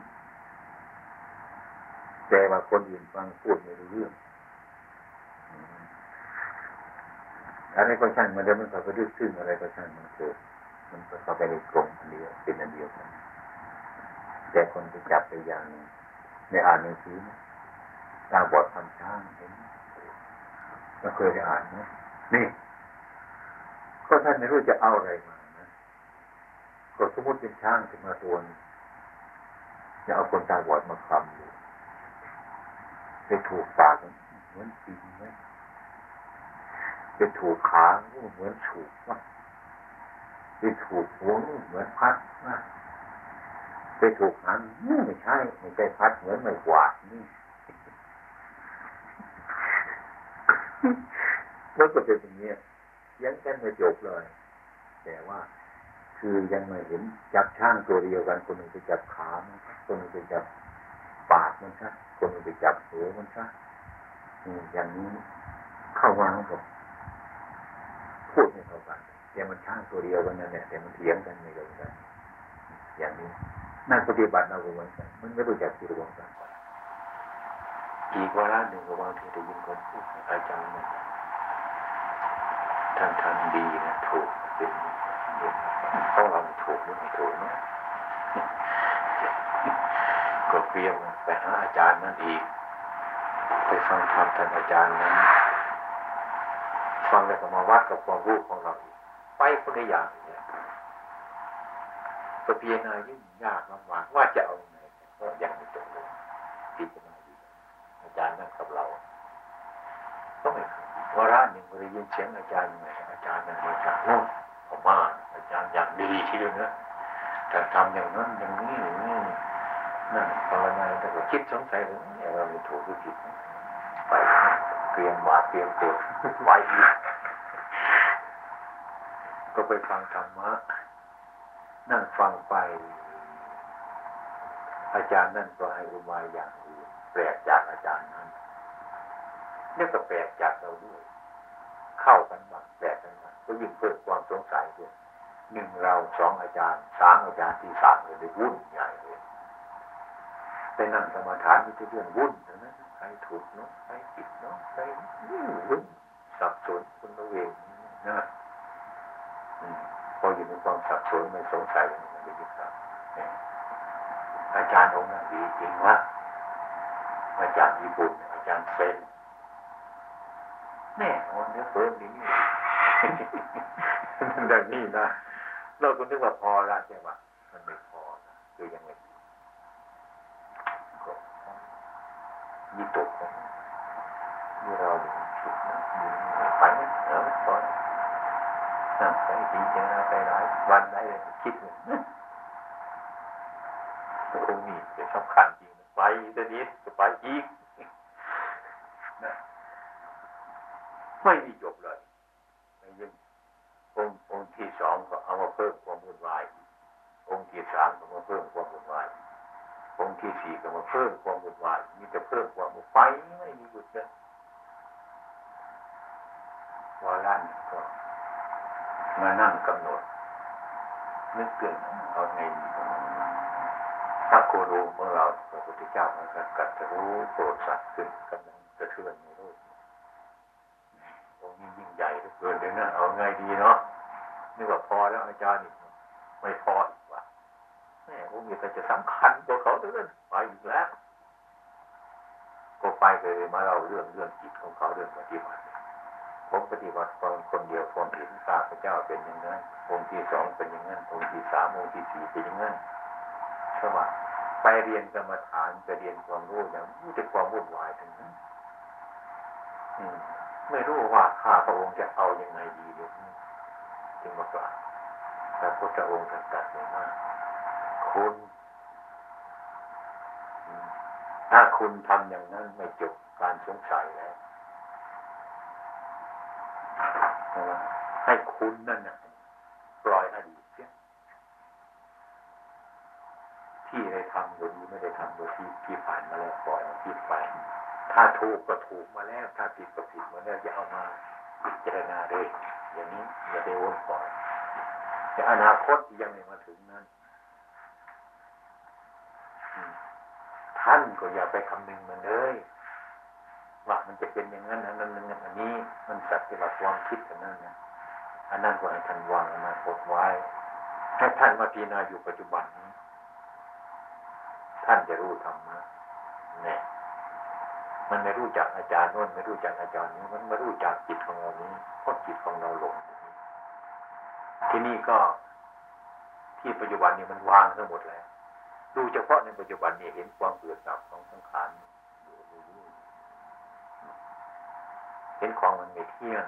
แต่ว่าคนอื่นฟังพูดไม่รู้เรื่องอันนี้ก็ช่างมันเดี๋ยวมันก็ไปลึกซึ้งอะไรก็ช่างมันเกิดมันเข้าไปในกลมอันเดียวเป็นอันเดียวกันแต่คนไปจับไปอย่างในอ่านหนังสือตาบอดทำช้างเห็นเราเคยได้อ่านไหมนี่ก็ท่านไม่รู้จะเอาอะไรมา ก็สมมติเป็นช้างขึ้นมาตัวนึงจะเอาคนตาบอดมาคำอยู่ไปถูกปากเหมือนปีนไหมไปถูกขาเหมือนฉูกไปถูกหัวเหมือนพัดไปถูกหางไม่ใช่ไม่ใช่พัดเหมือนไม่กวาดนี่แล้วก็เป็นอย่างนี้ยังกันไม่จบเลย แต่ว่า คือยังไม่เห็นจับช่างตัวเดียวกัน คนหนึ่งไปจับขามันคนหนึ่งไปจับปากมันใช่คนหนึ่งไปจับหัวมันใช่อย่างนี้เข้ามาผมพูดไม่เข้ากันแต่มันช่างตัวเดียวกันนั่นแหละแต่มันเถียงกันไม่ลงกันอย่างนี้นั่นปฏิบัติเราเหมือนกันมันไม่รู้จักที่รวมกันอีกวาระหนึ่งก็บางทีได้ยินคนพูดอาจารย์มัน ท่านทำดีนะถูกเป็นต้องเราถูกหรือไม่ถูกนะก็เพียงไปหาอาจารย์นั่นอีก ไปฟังธรรมท่านอาจารย์นั้นฟังแล้วก็มาวัดกับความรู้ของเราไปคนละอย่างเนี่ยก็เพียงนายิ่งยากลำบากว่าจะเอาไงก็ยังไม่จบเลยพิจารณาดีอาจารย์นั่นกับเรา วาระหนึ่งได้ยินเสียงอาจารย์ไงอาจารย์นั่นมาจากโน่นพม่าอาจารย์อย่างดีทีเดียวนะแต่ทำอย่างนั้นอย่างนี้อย่างนี้นั่นภาวนาแต่ก็คิดสงสัยว่าเราไม่ถูกหรือผิดไปเตรียมบาเตรียมตัวไว้อีกก็ไปฟังธรรมะนั่งฟังไป อาจารย์นั่นก็ให้อุบายอย่างอื่นแปลกจากอาจารย์นั้น นี่ก็แปลกจากเราด้วย เข้ากันบ้าแปลกกันบ้าก็ยิ่งเพิ่มความสงสัยด้วยหนึ่งเราสองอาจารย์สามอาจารย์ที่สามเลยวุ่นใหญ่เลยไปนั่งสมาทานมีแต่เรื่องวุ่นนะใครถูกเนาะใครผิดเนาะใครวุ่นสับสนคนละเวงนะพออยู่ในความสับสนไม่สงสัยมันไม่ยึดครับอาจารย์องค์นั้นดีจริงวะอาจารย์ญี่ปุ่นอาจารย์เซน แน่วันนี้เพิ่มดีนี่ดังนี้นะเราคุณนึกว่าพอละใช่ไหมมันไม่พอนะคือยังไงก็ยี่ตกของยี่เราเนี่ยคิดนไปนะเออพอนั่งไปทีเจนะไปหลายวันได้เลยคิดเลยคงมีเป็นสำคัญจริงไปเดี๋ยวนี้จะไปอีกนะ ไม่มีจบเลยยิ่งองค์องค์ที่สองก็เอามาเพิ่มความวุ่นวาย องค์ที่สามก็มาเพิ่มความวุ่นวาย องค์ที่สี่ก็มาเพิ่มความวุ่นวาย มีแต่เพิ่มความวุ่นวายไม่มีหยุดเลยวาระนี้ก็มานั่งกำหนดนึกเกินเอาไงดีพระโครูของเราพระพุทธเจ้ามันก็กัดจะรู้โปรดสัตว์ขึ้นกำลังกระเทือนในโลกองค์นี้ยิ่งใหญ่ เหลือเกินเลยนเอาไงดีเนาะนี่ว่าพอแล้วอาจารย์อีกไม่พออีกว่าแม่องค์นี้ก็จะสำคัญกว่าเขาเรื่อยไปอีกแล้วก็ไปเลยมาเราเรื่องเรื่องจิตของเขาเรื่องปฏิบัติผมปฏิบัติคนคนเดียวคนเห็นข้าพเจ้าเป็นอย่างนั้นองค์ที่สองเป็นอย่างนั้นองค์ที่สามองค์ที่สี่เป็นอย่างนั้นใช่ไหมไปเรียนกรรมฐานจะเรียนความรู้อย่างนี้จะความวุ่นวายทั้งนั้น ไม่รู้ว่าข้าพระองค์จะเอาอยัางไงดีเดี๋ยวนี้จึงมากล่าวพระพุทธองค์ตรัสเลยว่าคุณถ้าคุณทำอย่างนั้นไม่จบการสงสัยแล้วให้คุณนั่นนะปล่อยอดีตเสียที่ได้ทำโดยดีไม่ได้ทำโดยที่ที่ผ่านมาแล้วปล่อยมันผิดไป ถ้าถูกก็ถูกมาแล้ว ถ้าผิดก็ผิดมาแล้วอย่าเอามาพิจารณาเลย อย่างนี้อย่าไปวนปล่อยแต่อนาคตยังไม่มาถึงนั้น ท่านก็อย่าไปคำนึงมันเลยว่ามันจะเป็นอย่างนั้นอันนั้นอันนี้ มันสัตว์ที่ว่าความคิดอันนั้นนะอันนั้นก็ให้ท่านวางอนาคตไว้ให้ท่านมาพิจารณาอยู่ปัจจุบันนี้ ท่านจะรู้ธรรมะ มันไม่รู้จักอาจารย์โน้นไม่รู้จักอาจารย์นี้มันไม่รู้จักจิตของเรานี้เพราะจิตของเราหลงที่นี่ก็ที่ปัจจุบันนี้มันวางทั้งหมดแล้วดูเฉพาะในปัจจุบันนี้เห็นความเกิดดับของสังขารเห็นของมันไม่เที่ยง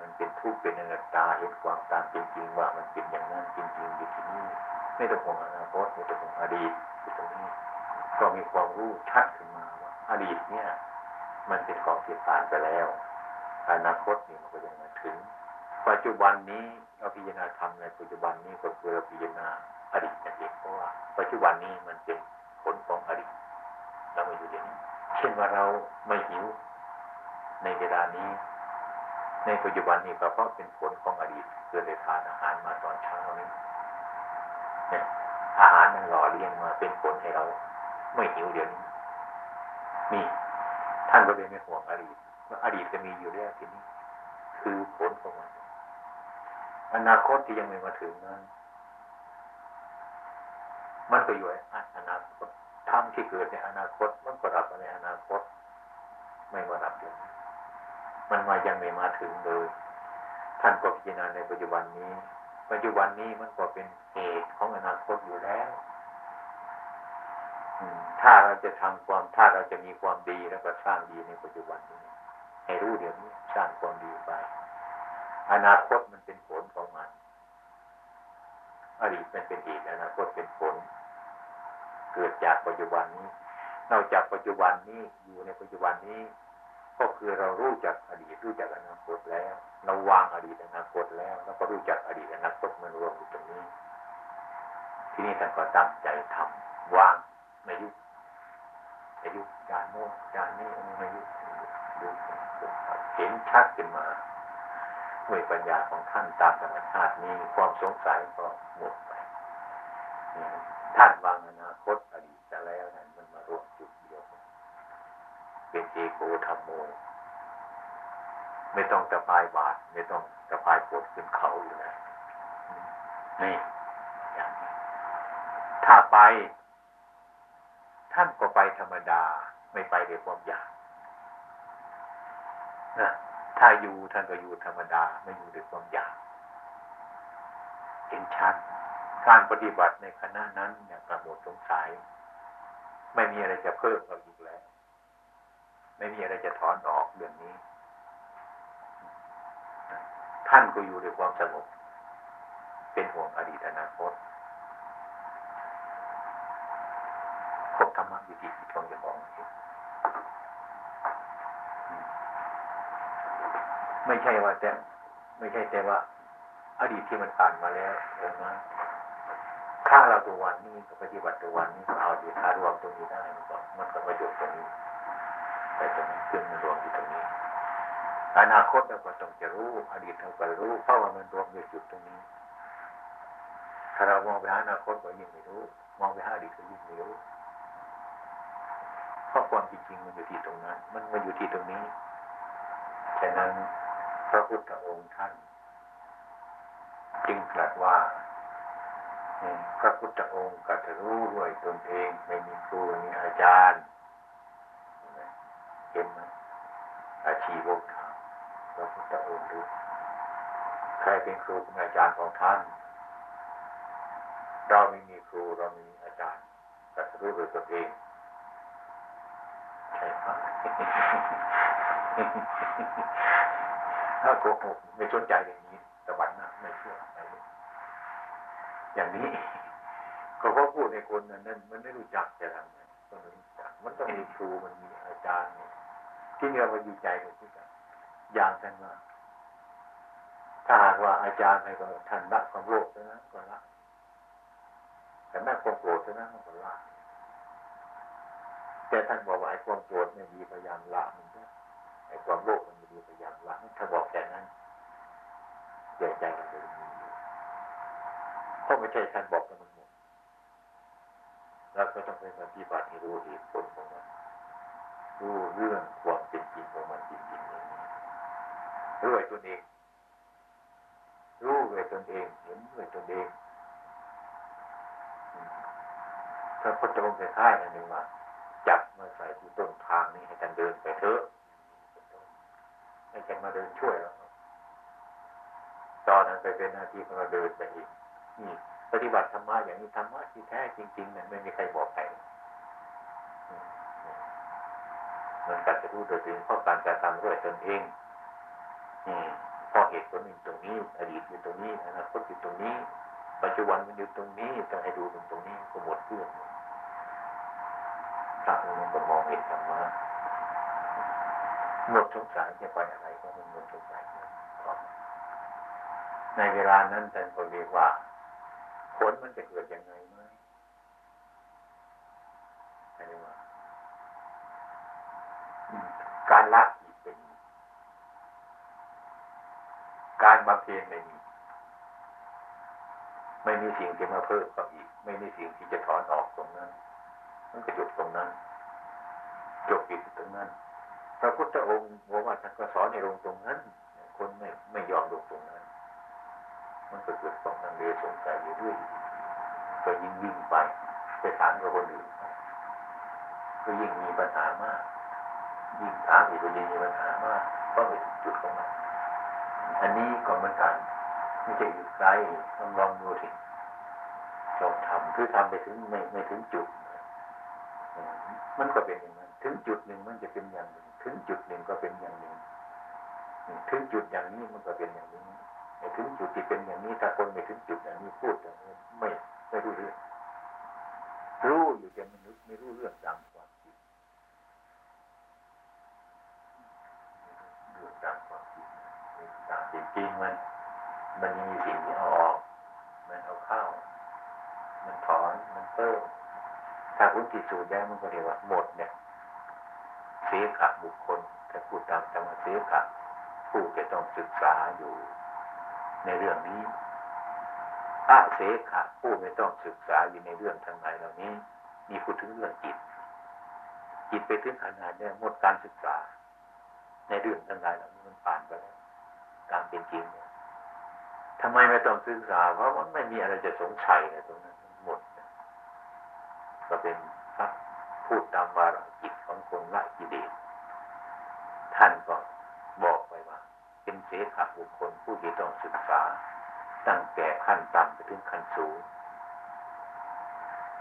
มันเป็นทุกข์เป็นอนัตตาเห็นความตามจริงๆว่ามันเป็นอย่างนั้นจริงๆอยู่ที่นี่ไม่ต้องห่วงอนาคตไม่ต้องห่วงอดีตอยู่ตรงนี้ ก็มีความรู้ชัดขึ้นมาว่าอดีตเนี่ย มันเป็นของที่ผ่านไปแล้ว อนาคตนี่มันก็ยังมาถึง ปัจจุบันนี้เราพิจารณาทำในปัจจุบันนี้ก็คือเราพิจารณาอดีตนั่นเองเพราะว่าปัจจุบันนี้มันเป็นผลของอดีตเราไม่อยู่เดี๋ยวนี้เช่นว่าเราไม่หิวในเวลานี้ ในปัจจุบันนี้ก็เพราะเป็นผลของอดีตเกิดได้ทานอาหารมาตอนเช้านี้เนี่ยอาหารมันหล่อเลี้ยงมาเป็นผลให้เรา ไม่หิวเดี๋ยวนี้นี่ ท่านก็เลยไม่ห่วงอดีตว่าอดีตจะมีอยู่แล้วทีนี้ คือผลของมันอนาคตที่ยังไม่มาถึงนั้น มันก็อยู่ในอนาคตทำที่เกิดในอนาคต มันก็รับในอนาคต ไม่มารับอย่างนี้มันมายังไม่มาถึงเลย ท่านก็พิจารณาในปัจจุบันนี้ ปัจจุบันนี้มันก็เป็นเหตุของอนาคตอยู่แล้ว ถ้าเราจะทำความถ้าเราจะมีความดีแล้วก็สร้างดีในปัจจุบันนี้ ให้รู้เดี๋ยวนี้สร้างความดีไป อนาคตมันเป็นผลของมัน อดีตมันเป็นเหตุอนาคตเป็นผล เกิดจากปัจจุบันนี้ นอกจากปัจจุบันนี้อยู่ในปัจจุบันนี้ ก็คือเรารู้จักอดีตรู้จักอนาคตแล้วเราวางอดีตอนาคตแล้ว แล้วก็รู้จักอดีตอนาคตมันรวมอยู่ตรงนี้ ที่นี่ท่านก็ตั้งใจทำวาง ไม่ยุบไม่ยุบการโน้นการนี้ไม่ยุบดูเห็นชัดขึ้นมาด้วยปัญญาของท่านตามธรรมชาตินี้ความสงสัยก็หมดไปท่านวางอนาคตอดีตจะแล้วนั้นมันมารวมจุดเดียวเป็นเอโกธรรมโม ไม่ต้องจะพายบาท ไม่ต้องจะพายปวดขึ้นเขาอยู่นะนี่อย่างนี้ถ้าไป ท่านก็ไปธรรมดาไม่ไปด้วยความอยากนะถ้าอยู่ท่านก็อยู่ธรรมดาไม่อยู่ด้วยความอยากเห็นชัดการปฏิบัติในคณะนั้นเนี่ยกระหมดสงสัย ไม่มีอะไรจะเพิ่มเราอีกแล้ว ไม่มีอะไรจะถอนออกเรื่องนี้ ท่านก็อยู่ด้วยความสงบเป็นห่วงอดีตอนาคตคบธ รรมะอยู่ที่ที่ตรงจะบอกไม่ใช่ว่าแต่ ไม่ใช่แต่ว่า อดีตที่มันผ่านมาแล้วเองนะถ้าเราตัววันนี้ก็ปฏิบัติตัววันนี้เอาอยู่ถ้ารวมตรงนี้ได้มันก็มันก็ประโยชน์ตรงนี้แต่ตรงนี้ขึ้นมันรวมอยู่ตรงนี้อนาคตเราก็ต้องจะรู้ อดีตเราก็รู้เพราะว่ามันรวมอยู่จุดตรงนี้ ถ้าเรามองไปหาอนาคตก็ยิ่งไม่รู้ มองไปหาอดีตก็ยิ่งไม่รู้ ความจริงมันอยู่ที่ตรงนั้น มันมาอยู่ที่ตรงนี้ฉะนั้นพระพุทธองค์ท่าน จึงตรัสว่าพระพุทธองค์กัตรู้ด้วยตนเองไม่มีครูมีอาจารย์เห็นไหมอาชีวกถามพระพุทธองค์รู้ใครเป็นครูเป็นอาจารย์ของท่าน เราไม่มีครูเรามีอาจารย์กัตรู้ด้วยตนเอง ถ้าโกหกไม่สนใจอย่างนี้ตะบันน้าไม่เชื่ออะไรอย่างนี้เพราะพูดในคนนั้นนั้นมันไม่รู้จักจะทำไงก็ไม่รู้จัก มันต้องมีครูมันมีอาจารย์ที่เรามาดีใจกันที่กันอย่างท่านว่าถ้าหากว่าอาจารย์ให้ก็ท่านละความโลภเท่านั้นก็ละแต่แม่ความโกรธนั้นก็ละ แต่ท่านบอกว่าไอ้ความโกรธไม่ดีพยายามละมันด้ไอ้ความโลภมันไม่ดีพยายามละถ้าบอกแต่นั้นเสียใจกันเลยเพราะไม่ใช่ท่านบอกกันมันหมดเราก็ต้องไปปฏิบัติให้รู้เหตุผลของมันรู้เรื่องความเป็นจริงของมันจริงๆอย่างนี้รู้ด้วยตนเองรู้ด้วยตนเองเห็นด้วยตนเองพระพุทธองค์จะท้ายอันหนึ่งว่า มาใส่ที่ต้นทางนี้ให้ท่านเดินไปเถอะไม่ใช่มาเดินช่วยเราตอนนั้นไปเป็นหน้าที่ของเราเดินไปอีกนี่ปฏิบัติธรรมะอย่างนี้ธรรมะที่แท้จริงๆนั้นไม่มีใครบอกใครมันการจะรู้โดยตรงเพราะการกระทำด้วยตนเองอืมพอเหตุผลอยู่ตรงนี้ อดีตอยู่ตรงนี้อนาคตอยู่ตรงนี้ ปัจจุบันมันอยู่ตรงนี้ต้องให้ดูตรงตรงนี้ก็หมดเรื่อง พระองค์ก็มองเห็นธรรมะหมดสงสัยจะไปอะไรก็มันหมดสงสัยในเวลานั้นท่านก็เรียกว่า ผลมันจะเกิดยังไงไหมใช่ไหมว่าการละอีกเป็นการบำเพ็ญไม่มีไม่มีสิ่งที่มาเพิ่มกับอีก ไม่มีสิ่งที่จะถอนออกตรงนั้น มันก็จบตรงนั้น จบปิดตรงนั้น พระพุทธองค์บอกว่าท่านก็สอนในลงตรงนั้น คนไม่ไม่ยอมลงตรงนั้น มันก็เกิดความลังเลสงสัยอยู่ด้วยก็ยิ่งวิ่งไปไปถามกับคนอื่นก็ยิ่งมีปัญหามาก ยิ่งถามอีกก็ยิ่งมีปัญหามากเพราะเป็นจุดของมันอันนี้ก็เหมือนกันไม่ใช่อยู่ไกลต้องลองดูสิลองทำคือทำไปถึงไม่ไม่ถึงจุด มันก็เป็นอย่างนั้น ถึงจุดหนึ่งมันจะเป็นอย่างหนึ่ง ถึงจุดหนึ่งก็เป็นอย่างหนึ่ง ถึงจุดอย่างนี้มันก็เป็นอย่างนี้ถึงจุดที่เป็นอย่างนี้ถ้าคนไม่ถึงจุดอย่างนี้พูดอย่างนี้ไม่ไม่รู้เรื่องรู้อยู่แต่มันไม่รู้เรื่องตามความจริงเรื่องตามความจริงตามจริงมัน มันมีสิ่งที่เอาออก มันเอาเข้า มันถอน มันเพิ่ม ถ้าคุณติสูจน์ได้มันก็เรียกว่าหมดเนี่ยเสียขะบุคคลถ้าพูดตามธรรมเสียขะผู้จะต้องศึกษาอยู่ ในเรื่องนี้อาเสขะผู้ไม่ต้องศึกษาอยู่ในเรื่องทั้งหลายเหล่านี้ มีพูดถึงเรื่องจิต จิตไปถึงขนาดเนี้หมดการศึกษา ในเรื่องทั้งหลายเหล่านี้มันผ่านไปแล้วการเป็นจริงเนี่ยทำไมไม่ต้องศึกษา เพราะมันไม่มีอะไรจะสงสัยเลยตรงนั้น ก็เป็นพระพูดตามวาระจิตของคนละกิเลสท่านก็บอกไปว่า เป็นเสขบุคคลผู้ที่ต้องศึกษา ตั้งแต่ขั้นต่ำไปถึงขั้นสูง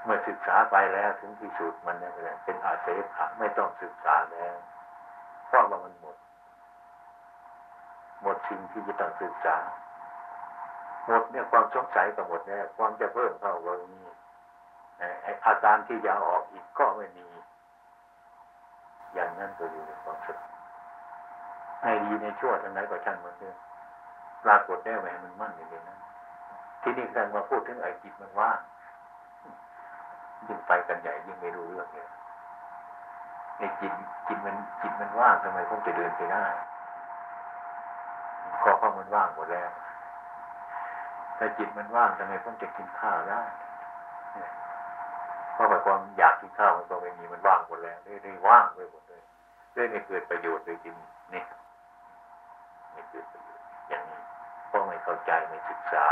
เมื่อศึกษาไปแล้วถึงที่สุดมันเนี่ยเป็นอาเสขะไม่ต้องศึกษาแล้วเพราะว่ามันหมด หมดสิ่งที่จะต้องศึกษาหมดเนี่ยความสงสัยก็หมดแล้วความจะเพิ่มเข้าก็มี อาการที่จะอาออกอีกก็ไม่มี อย่างนั้นก็อยู่ในความสุขให้ดีในชั่วทั้งไหนก็ช่างมันเถอะปรากฏได้ไหมมันมั่นอยู่ในนั้นที่นี่การมาพูดถึงไอ้จิตมันว่างยิ่งไปกันใหญ่ยิ่งไม่รู้เรื่องเลยในจิตจิตมันจิตมันว่างทำไมผมจะเดินไปได้ก็เพราะมันว่างหมดแล้วแต่จิตมันว่างทำไมผมจะกินข้าวได้ เพราะว่าความอยากกินข้าวมันก็ไม่มีมันว่างหมดแล้วเลยว่างไปหมดเลยเลยไม่เกิดประโยชน์เลยจริงนี่ไม่เกิดประโยชน์อย่างนี้เพราะไม่เข้าใจไม่ศึกษา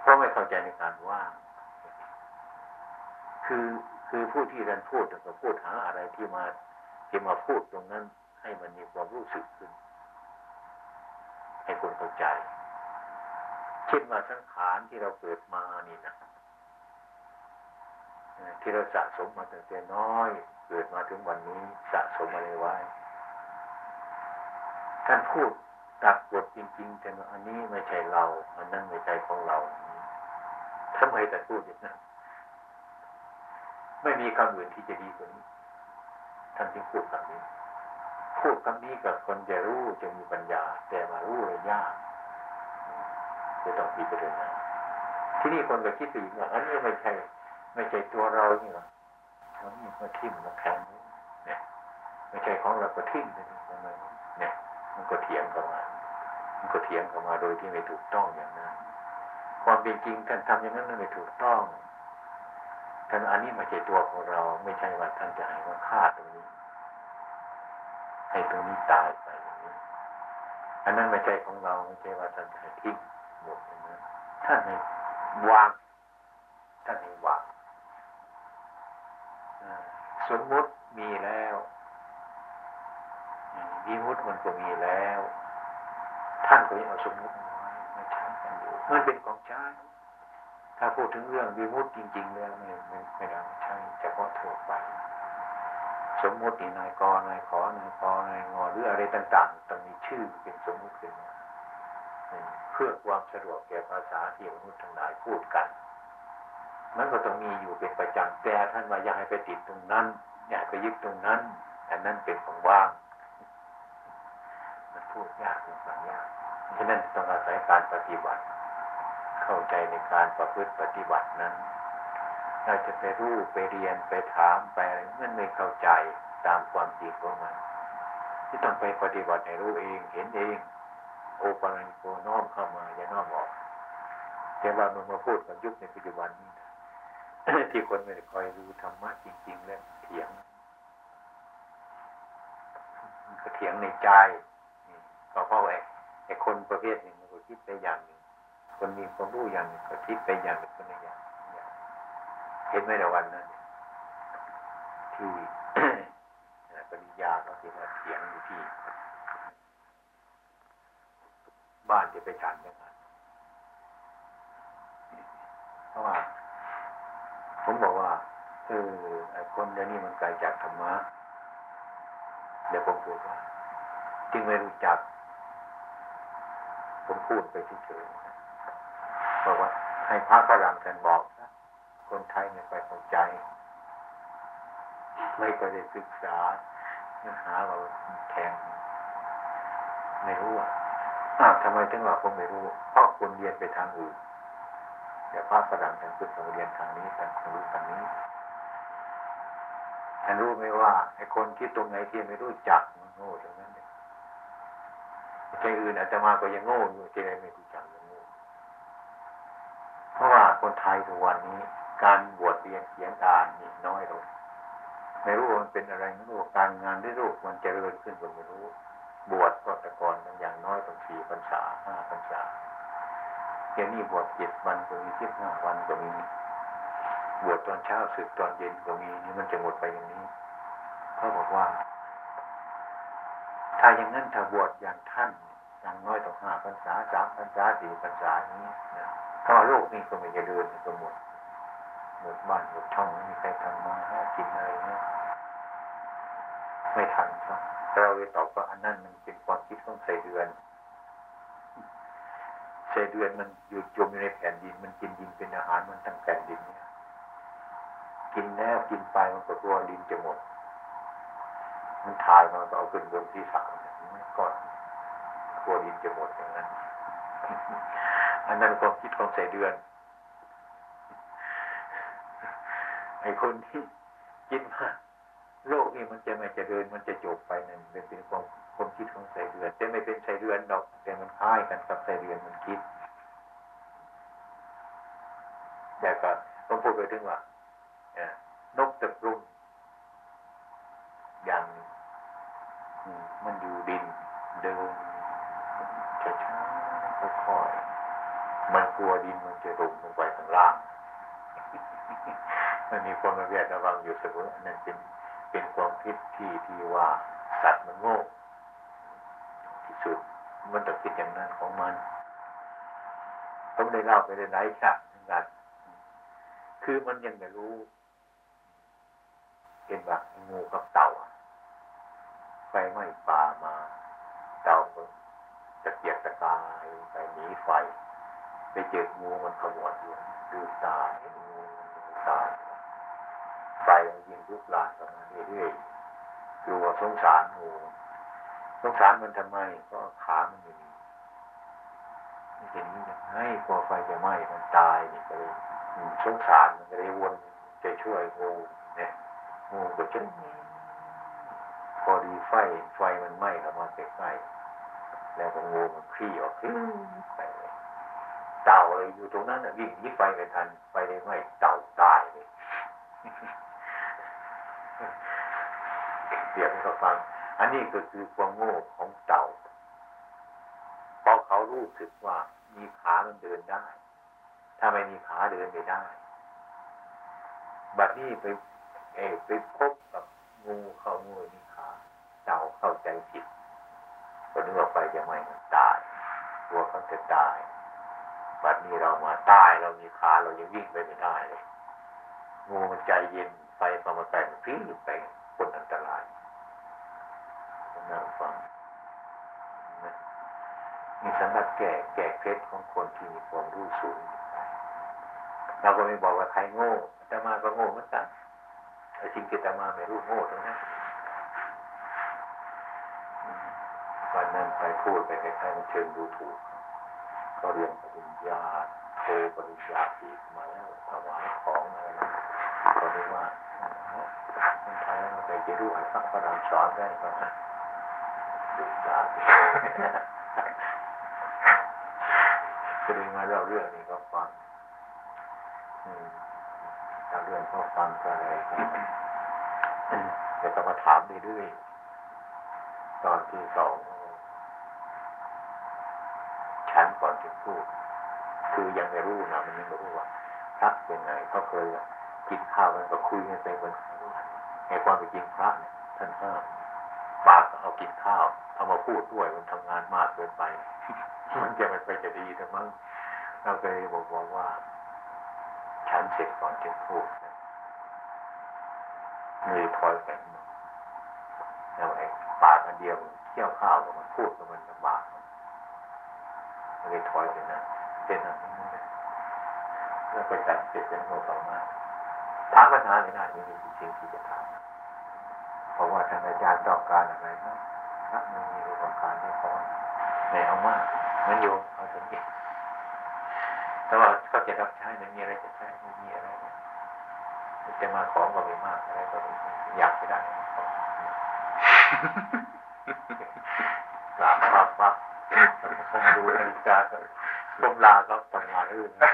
เพราะไม่เข้าใจในการว่าง คือคือผู้ที่ท่านพูดก็พูดหาอะไรที่มาที่มาพูดตรงนั้น ให้มันมีความรู้สึกขึ้น ให้คนเข้าใจ เช่นว่าสังขารที่เราเกิดมานี่นะ ที่เราสะสมมาตั้งแต่น้อย เกิดมาถึงวันนี้สะสมอะไรไว้ ท่านพูดตักบทจริงๆแต่อันนี้ไม่ใช่เรา อันนั้นไม่ใช่ของเราทำไมแต่พูดอย่างนั้นไม่มีคำอื่นที่จะดีกว่านี้ท่านจึงพูดคำนี้ พูดคำนี้กับคนจะรู้จะมีปัญญา แต่มารู้เลยยากจะต้องพิจารณาที่นี่คนก็คิดถึงว่าอันนี้ไม่ใช่ ไม่ใช่ตัวเรานี่หรออันนี้มาทิ่มมาแข็งเนี่ยไม่ใช่ของเราก็ทิ่มเลยเนี่ยมันก็เถียงกันมา มันก็เถียงกันมาโดยที่ไม่ถูกต้องอย่างนั้น ความเป็นจริงท่านทำอย่างนั้นไม่ถูกต้องท่านอันนี้ไม่ใช่ตัวของเรา ไม่ใช่ว่าท่านจะให้มาฆ่าตรงนี้ ให้ตรงนี้ตายไปอย่างนี้ อันนั้นไม่ใช่ของเราไม่ใช่ว่าท่านจะทิ้งหมดอย่างนั้นท่านให้วางท่านให้วาง สมมุติมีแล้ววิมุตมันก็มีแล้ว ท่านก็ยังเอาสมมุติมาไว้มาใช้กันอยู่มันเป็นของใช้ถ้าพูดถึงเรื่องวิมุตจริง ๆ แล้วไม่ไม่ไม่ได้ใช่เฉพาะทั่วไป สมมุตินายกนายขอนายกนายงอหรืออะไรต่างๆต้องมีชื่อเป็นสมมุติขึ้นมาเพื่อความสะดวกแก่ภาษาที่มนุษย์ทั้งหลายพูดกัน มันก็ต้องมีอยู่เป็นประจำแต่ท่านว่าอย่าให้ไปติดตรงนั้น อย่าไปยึดตรงนั้นแต่นั่นเป็นของว่าง มันพูดยากเป็นฟังยากฉะนั้นต้องอาศัยการปฏิบัติ เข้าใจในการประพฤติปฏิบัตินั้น เราจะไปรู้ไปเรียนไปถามไปอะไรมันไม่เข้าใจตามความจริงของมัน ที่ต้องไปปฏิบัติให้รู้เองเห็นเอง โอปัญโกน้อมเข้ามาอย่าน้อมออกแต่ว่ามันมาพูดกับยุคในปัจจุบันนี้ ที่คนไม่ได้คอยรู้ธรรมะจริง ๆ แล้วเถียงก็เถียงในใจก็เพราะไอ้คนประเภทหนึ่งมันก็คิดไปอย่างหนึ่งคนมีความรู้อย่างหนึ่งก็คิดไปอย่างหนึ่งคนในอย่างเห็นไหมในวันนั้นที่ปริญาเขาเขียนว่าเถียงอยู่ที่ บ้านจะไปฉันยังไงเพราะว่า ผมบอกว่าเออไอ้คนเดี๋ยวนี้มันไกลจากธรรมะเดี๋ยวผมพูดว่าจึงไม่รู้จัก ผมพูดไปเฉยๆบอกว่า ให้พระฝรั่งท่านบอกนะคนไทยไม่ค่ยเข้าใจ ไม่ค่อยได้ศึกษาเนื้อหาเราแทงไม่รู้อะอ้าวทำไมถึงว่าผมไม่รู้ เพราะคนเรียนไปทางอื่น เดี๋ยวพระฝรั่งท่านพุทธเรียนทางนี้แต่คนรู้ทางนี้ท่านรู้ไหมว่าไอ้คนที่ตรงไหนที่ไม่รู้จักมันโง่ตรงนั้นเลยใจอื่นอาจจะมาก็ยังโง่อยู่ใจไม่รู้จักยังโง่เพราะว่าคนไทยทุกวันนี้ การบวชเรียนเขียนอ่านนี่น้อยลงไม่รู้มันเป็นอะไรไม่รู้การงานได้รู้มันเจริญขึ้นก็ไม่รู้ บวชก็แต่ก่อนอย่างน้อยต้องสี่พรรษาห้าพรรษา เดี๋ยวนี้บวชเจ็ดวันก็มีสิบห้าวันก็มี บวชตอนเช้าสึกตอนเย็นก็มีนี่มันจะหมดไปอย่างนี้เขาบอกว่า ถ้าอย่างนั้นถ้าบวชอย่างท่านอย่างน้อยต้องห้าพรรษาสามพรรษาสี่พรรษาอย่างนี้นะเพราะโลกนี้ก็ไม่จะเดินก็หมดหมดบ้านหมดช่องไม่มีใครทำมาหากินอะไรเนี่ยไม่ทันครับเราเลยตอบว่าอันนั้นมันเป็นความคิดของใส่เดือน ใส่เดือนมันอยู่จมอยู่ในแผ่นดิน มันกินดินเป็นอาหารมันทั้งแผ่นดินเนี่ยกินแล้วกินไปมันก็ตัวดินจะหมด มันถ่ายมันก็เอาขึ้นบนที่สามมันก่อนตัวดินจะหมดอย่างนั้น อันนั้นความคิดของใส่เดือนไอ้คนที่คิดว่าโลกนี้มันจะไม่เจริญมันจะจบไปนั่นเป็นเป็นความ ความคิดของใส่เดือนแต่ไม่เป็นใส่เดือนดอก แต่มันคล้ายกันกับใส่เดือนมันคิดแต่ก็ต้องพูดไปถึงว่านกตะกรุมอย่างมันอยู่ดินเดินช้าๆค่อยๆมันกลัวดินมันจะลงลงไปข้างล่างมันมีคนมาเรียกระวังอยู่เสมอนั่นเป็นเป็นความคิดที่ที่ว่าสัตว์มันโง่ มันต้องคิดอย่างนั้นของมันผมได้เล่าไปหลายฉากเหมือนกันคือมันยังไม่รู้เห็นว่างูกับเต่าไฟไหม้ป่ามา เต่าจะเกียกตะกายไปหนีไฟ ไปเจองูมันขมวดอยู่ดูตาเห็นงูมันตาไฟมันยิงลุกลามกันมาเรื่อยๆกลัวสงสารงู สงสารมันทำไมก็ขามันอยู่นี่ไม่เห็นยังไงกลัวไฟจะไหม้มันตายนี่ก็เลยสงสารมันก็เลยวนจะช่วยงูเนี่ยงูก็จะพอดีไฟไฟมันไหม้แล้วมาใกล้ๆแล้วก็งูมันคลี่ออกขึ้นไปเลยเต่าเลยอยู่ตรงนั้นวิ่งหนีไฟไม่ทันไฟเลยไหม้เต่าตายเลยเดี๋ยวให้เขาฟัง อันนี้ก็คือความโง่ของเต่าเพอเขารู้สึกว่ามีขามันเดินได้ ถ้าไม่มีขาเดินไม่ได้ บัดนี้ไปเอไปพบกับงูเขางูมีขาเต่าเข้าใจผิดก็นึกว่าไปจะไม่ตาย ตัวเขาจะตายบัดนี้เรามาตายเรามีขาเรายังวิ่งไปไม่ได้เลยงูมันใจเย็นไปพอมาแต่งฟิ้งไปคนอันตราย น่าฟังนี่สำหรับแก่แก่เคล็ดของคนที่มีความรู้สูงเราก็ไม่บอกว่าใครโง่แต่มาก็โง่เหมือนกันแต่จริงๆแต่มาไม่รู้โง่ตรงนั้นวันนั้นไปพูดไปใครๆมันเชิงดูถูก ก็เรียนปริญญาโทปริญญาอีกมาแล้วถวายของอะไรนะก็เรียกว่าคนไทยมันไปจะรู้ให้พระประดามสอนได้ก็ ก็เลยมาเล่าเรื่องนี้ก็ฟังเล่าเรื่องก็ฟังก็เลยเดี๋ยวก็มาถามเรื่อยๆตอนที่สองชั้นก่อนจะพูด คือยังไม่รู้นะมันยังไม่รู้ว่าพระเป็นไงเขาเคยกินข้าวกันก็คุยกันไปเหมือนในความเป็นจริงพระเนี่ยท่านห้าม เอากินข้าวเอามาพูดด้วยมันทำงานมากเกินไป มันจะไม่ไปจะดีทั้งมั้งเราเคยบอกว่า ฉันเสร็จก่อนจะพูดมือถอยไปแล้วไอ้ปากอันเดียวเที่ยวข้าวกับมันพูดกับมันลำบากเลยถอยไปนะเป็นอะไรนี่แล้วก็จัดเสร็จเป็นโมต่อมาถามปัญหาในหน้านี้มีสิ่งที่จะถาม เพราะว่าท่านอาจารย์ต้องการอะไรนะพระมันมีต้องการให้พอไหนเอามากมันโยมเอาสังเกตแต่ว่าก็จะรับใช้มันมีอะไรจะใช้ไม่มีอะไรจะมาของก็ไม่มากอะไรก็อยากไปได้ของกราบปั๊บปั๊บคงดูนาฬิกาต้มลาครับทำงานอื่นนะ